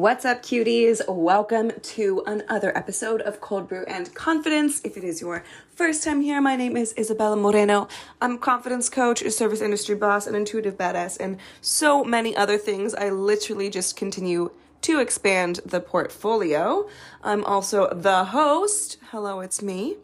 What's up, cuties? Welcome to another episode of Cold Brew and Confidence. If it is your first time here, my name is Isabella Moreno. I'm a confidence coach, a service industry boss, an intuitive badass, and so many other things. I literally just continue to expand the portfolio. I'm also the host. Hello, it's me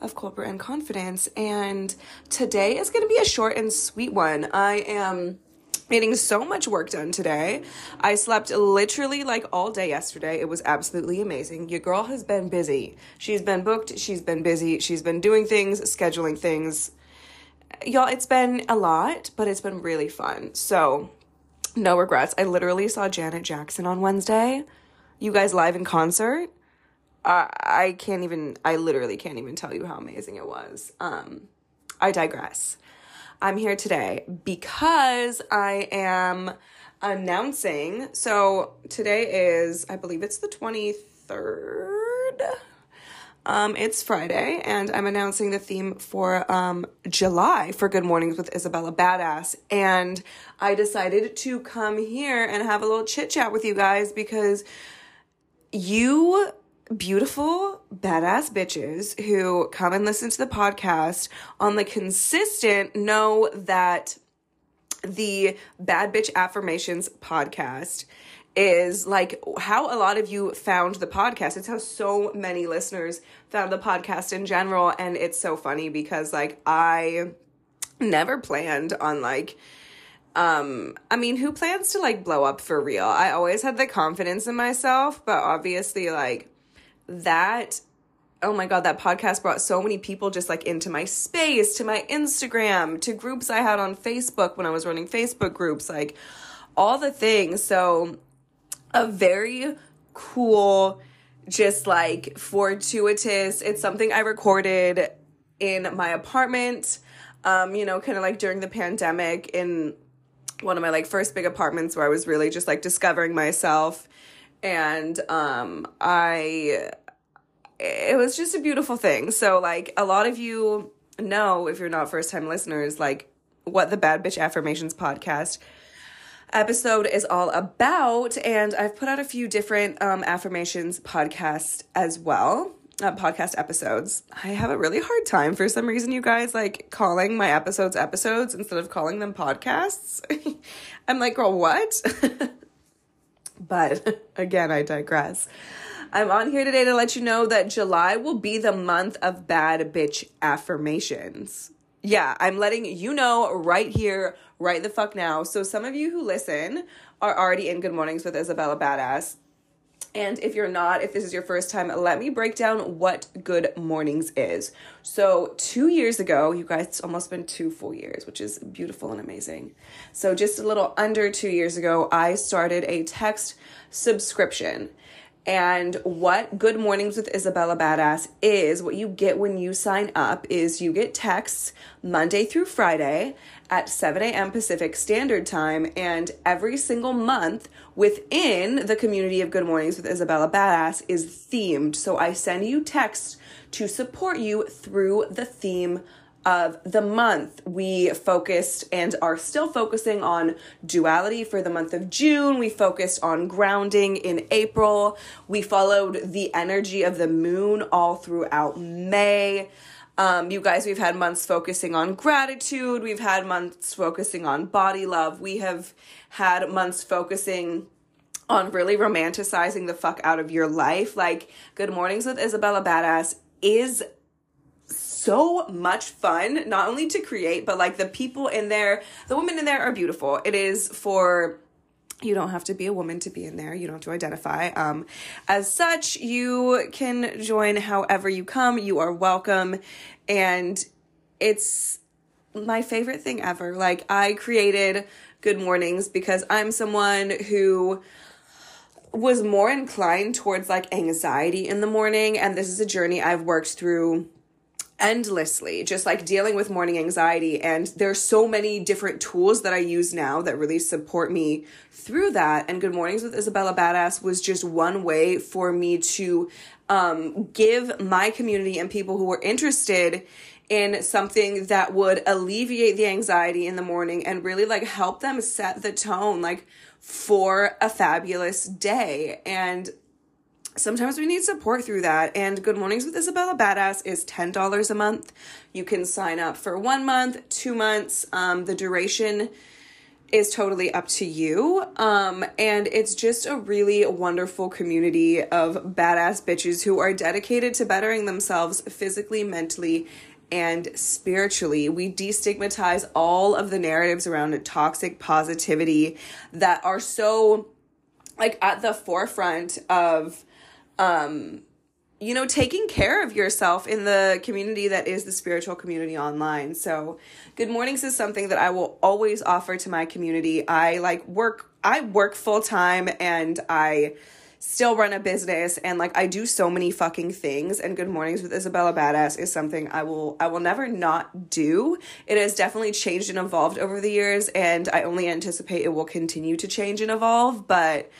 of Cold Brew and Confidence, and today is going to be a short and sweet one. I am getting so much work done today. I slept literally like all day yesterday. It was absolutely amazing. Your girl has been busy. She's been booked, she's been busy, she's been doing things, scheduling things. Y'all, it's been a lot, but it's been really fun. So, no regrets. I literally saw Janet Jackson on Wednesday. You guys live in concert. I can't even I literally can't even tell you how amazing it was. Um I digress. I'm here today because I am announcing. So today is, I believe it's the 23rd. Um, it's Friday, and I'm announcing the theme for um, July for Good Mornings with Isabella Badass. And I decided to come here and have a little chit chat with you guys because you beautiful, badass bitches who come and listen to the podcast on the consistent know that the Bad Bitch Affirmations podcast is like how a lot of you found the podcast. It's how so many listeners found the podcast in general. And it's so funny because like I never planned on like um i mean who plans to like blow up for real i always had the confidence in myself but obviously like that oh my god that podcast brought so many people just like into my space to my instagram to groups i had on facebook when i was running facebook groups like all the things. So a very cool just like fortuitous it's something i recorded in my apartment um you know kind of like during the pandemic in one of my like first big apartments where i was really just like discovering myself and um I it was just a beautiful thing. So like a lot of you know if you're not first time listeners like what the Bad Bitch Affirmations podcast episode is all about and I've put out a few different um affirmations podcast as well. Uh, podcast episodes. I have a really hard time for some reason, you guys, like calling my episodes episodes instead of calling them podcasts. I'm like, girl, what? But again, I digress. I'm on here today to let you know that July will be the month of bad bitch affirmations. Yeah, I'm letting you know right here, right the fuck now. So, some of you who listen are already in Good Mornings with Isabella Badass. And if you're not, if this is your first time, let me break down what Good Mornings is. So, two years ago, you guys, it's almost been two full years, which is beautiful and amazing. So, just a little under two years ago, I started a text subscription. And what Good Mornings with Isabella Badass is, what you get when you sign up is you get texts Monday through Friday at 7 a.m. Pacific Standard Time. And every single month within the community of Good Mornings with Isabella Badass is themed. So I send you texts to support you through the theme of the month. We focused and are still focusing on duality for the month of June. We focused on grounding in April. We followed the energy of the moon all throughout May. Um, you guys, we've had months focusing on gratitude. We've had months focusing on body love. We have had months focusing on really romanticizing the fuck out of your life. Like, Good Mornings with Isabella Badass is so much fun, not only to create, but like the people in there, the women in there are beautiful. It is for you don't have to be a woman to be in there. You don't have to identify. Um, as such, you can join however you come. You are welcome. And it's my favorite thing ever. Like, I created Good Mornings because I'm someone who was more inclined towards like anxiety in the morning. And this is a journey I've worked through endlessly just like dealing with morning anxiety and there's so many different tools that I use now that really support me through that and good mornings with Isabella Badass was just one way for me to um, give my community and people who were interested in something that would alleviate the anxiety in the morning and really like help them set the tone like for a fabulous day. And sometimes we need support through that. And Good Mornings with Isabella Badass is $10 a month. You can sign up for one month, two months. Um, the duration is totally up to you. Um, and it's just a really wonderful community of badass bitches who are dedicated to bettering themselves physically, mentally, and spiritually. We destigmatize all of the narratives around toxic positivity that are so like at the forefront of um you know, taking care of yourself in the community that is the spiritual community online. So, good mornings is something that I will always offer to my community. I like work, I work full time and I still run a business and like I do so many fucking things and good mornings with Isabella Badass is something I will I will never not do. It has definitely changed and evolved over the years and I only anticipate it will continue to change and evolve, but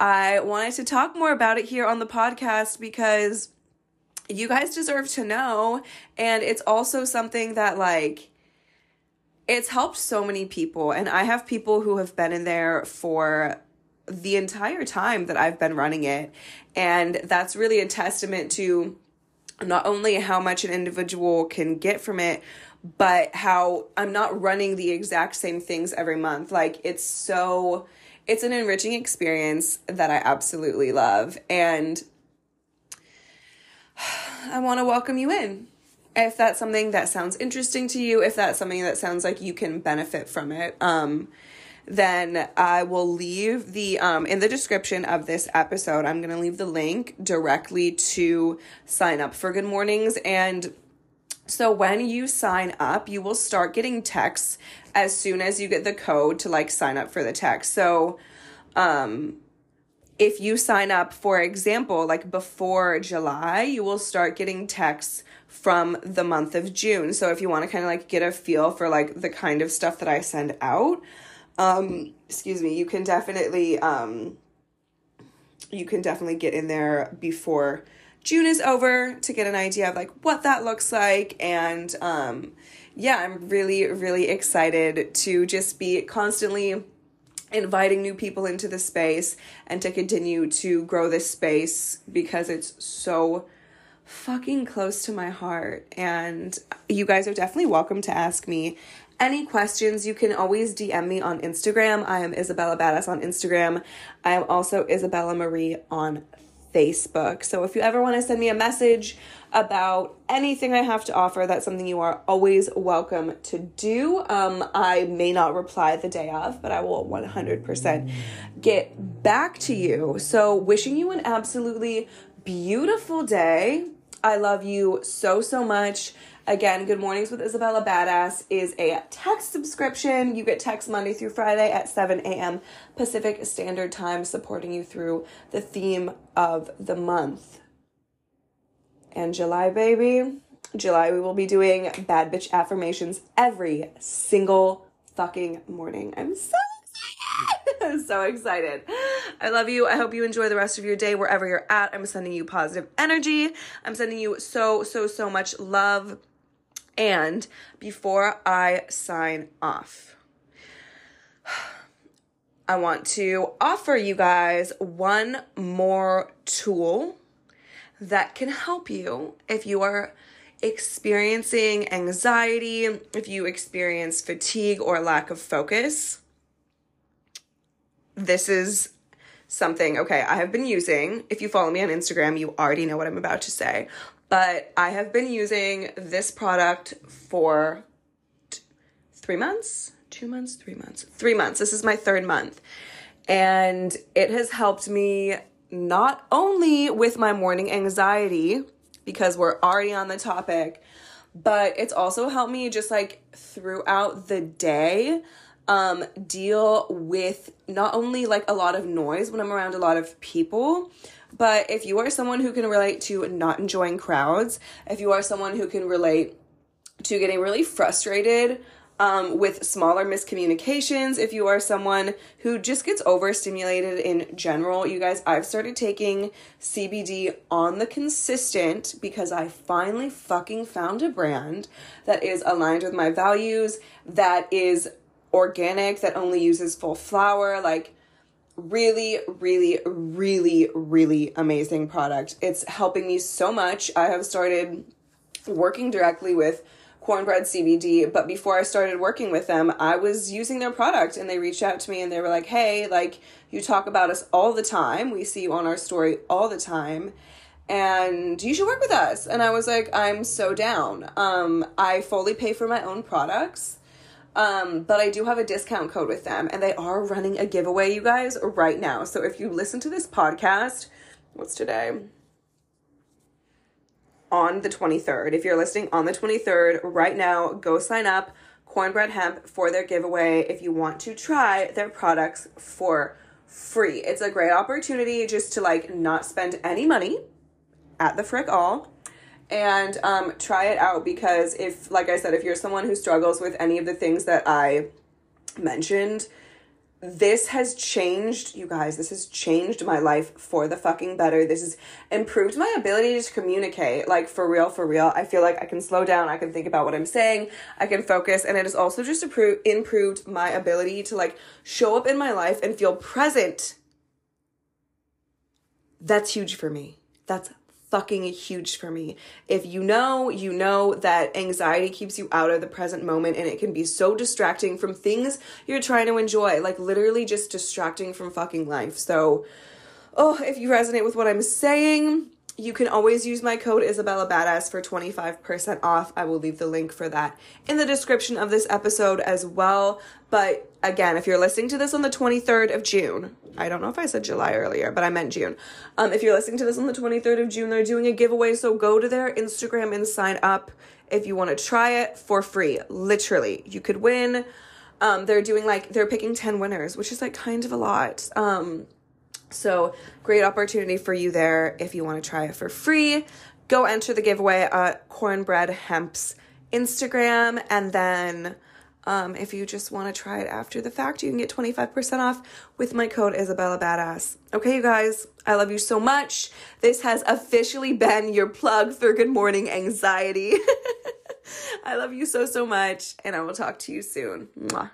I wanted to talk more about it here on the podcast because you guys deserve to know. And it's also something that, like, it's helped so many people. And I have people who have been in there for the entire time that I've been running it. And that's really a testament to not only how much an individual can get from it, but how I'm not running the exact same things every month. Like, it's so it's an enriching experience that I absolutely love. And I want to welcome you in. If that's something that sounds interesting to you, if that's something that sounds like you can benefit from it, um, then I will leave the um, in the description of this episode. I'm gonna leave the link directly to sign up for Good Mornings and so when you sign up, you will start getting texts as soon as you get the code to like sign up for the text. So um if you sign up, for example, like before July, you will start getting texts from the month of June. So if you want to kind of like get a feel for like the kind of stuff that I send out, um, excuse me, you can definitely um you can definitely get in there before June is over to get an idea of like what that looks like. And um yeah, I'm really really excited to just be constantly inviting new people into the space and to continue to grow this space because it's so fucking close to my heart. And you guys are definitely welcome to ask me any questions. You can always dm me on instagram. I am isabella badass on instagram. I am also isabella marie on Facebook. So if you ever want to send me a message about anything I have to offer, that's something you are always welcome to do. Um, I may not reply the day of, but I will 100% get back to you. So wishing you an absolutely beautiful day. I love you so, so much. Again, Good Mornings with Isabella Badass is a text subscription. You get text Monday through Friday at 7 a.m. Pacific Standard Time, supporting you through the theme of the month. And July, baby, July, we will be doing bad bitch affirmations every single fucking morning. I'm so excited. so excited. I love you. I hope you enjoy the rest of your day wherever you're at. I'm sending you positive energy. I'm sending you so, so, so much love. And before I sign off, I want to offer you guys one more tool that can help you if you are experiencing anxiety, if you experience fatigue or lack of focus. This is something, okay, I have been using. If you follow me on Instagram, you already know what I'm about to say but I have been using this product for t- three months, two months, three months, three months. This is my third month. And it has helped me not only with my morning anxiety, because we're already on the topic, but it's also helped me just like throughout the day um, deal with not only like a lot of noise when I'm around a lot of people, but if you are someone who can relate to not enjoying crowds, if you are someone who can relate to getting really frustrated um, with smaller miscommunications, if you are someone who just gets overstimulated in general, you guys, I've started taking CBD on the consistent because I finally fucking found a brand that is aligned with my values, that is organic, that only uses full flower. Like, really, really, really, really amazing product. It's helping me so much. I have started working directly with Cornbread CBD, but before I started working with them, I was using their product and they reached out to me and they were like, "Hey, like you talk about us all the time. We see you on our story all the time." And you should work with us. And I was like, I'm so down. Um, I fully pay for my own products. Um, but I do have a discount code with them and they are running a giveaway, you guys, right now. So if you listen to this podcast, what's today? on the 23rd. If you're listening on the 23rd, right now, go sign up Cornbread Hemp for their giveaway if you want to try their products for free. It's a great opportunity just to like not spend any money at the frick all and um, try it out because if like I said, if you're someone who struggles with any of the things that I mentioned, this has changed, you guys, this has changed my life for the fucking better. This has improved my ability to communicate. Like, for real, for real. I feel like I can slow down, I can think about what I'm saying, I can focus, and it has also just improved, improved my ability to, like, show up in my life and feel present. That's huge for me. That's fucking huge for me. If you know, you know that anxiety keeps you out of the present moment and it can be so distracting from things you're trying to enjoy, like literally just distracting from fucking life. So, oh, if you resonate with what I'm saying, you can always use my code Isabella Badass for 25% off. I will leave the link for that in the description of this episode as well. But again, if you're listening to this on the 23rd of June, I don't know if I said July earlier, but I meant June. Um, if you're listening to this on the 23rd of June, they're doing a giveaway. So go to their Instagram and sign up if you want to try it for free. Literally, you could win. Um, they're doing like, they're picking 10 winners, which is like kind of a lot. Um, so great opportunity for you there if you want to try it for free. Go enter the giveaway at Cornbread Hemp's Instagram and then um, if you just want to try it after the fact, you can get 25% off with my code Isabella Badass. Okay, you guys, I love you so much. This has officially been your plug for Good Morning Anxiety. I love you so, so much, and I will talk to you soon. Mwah.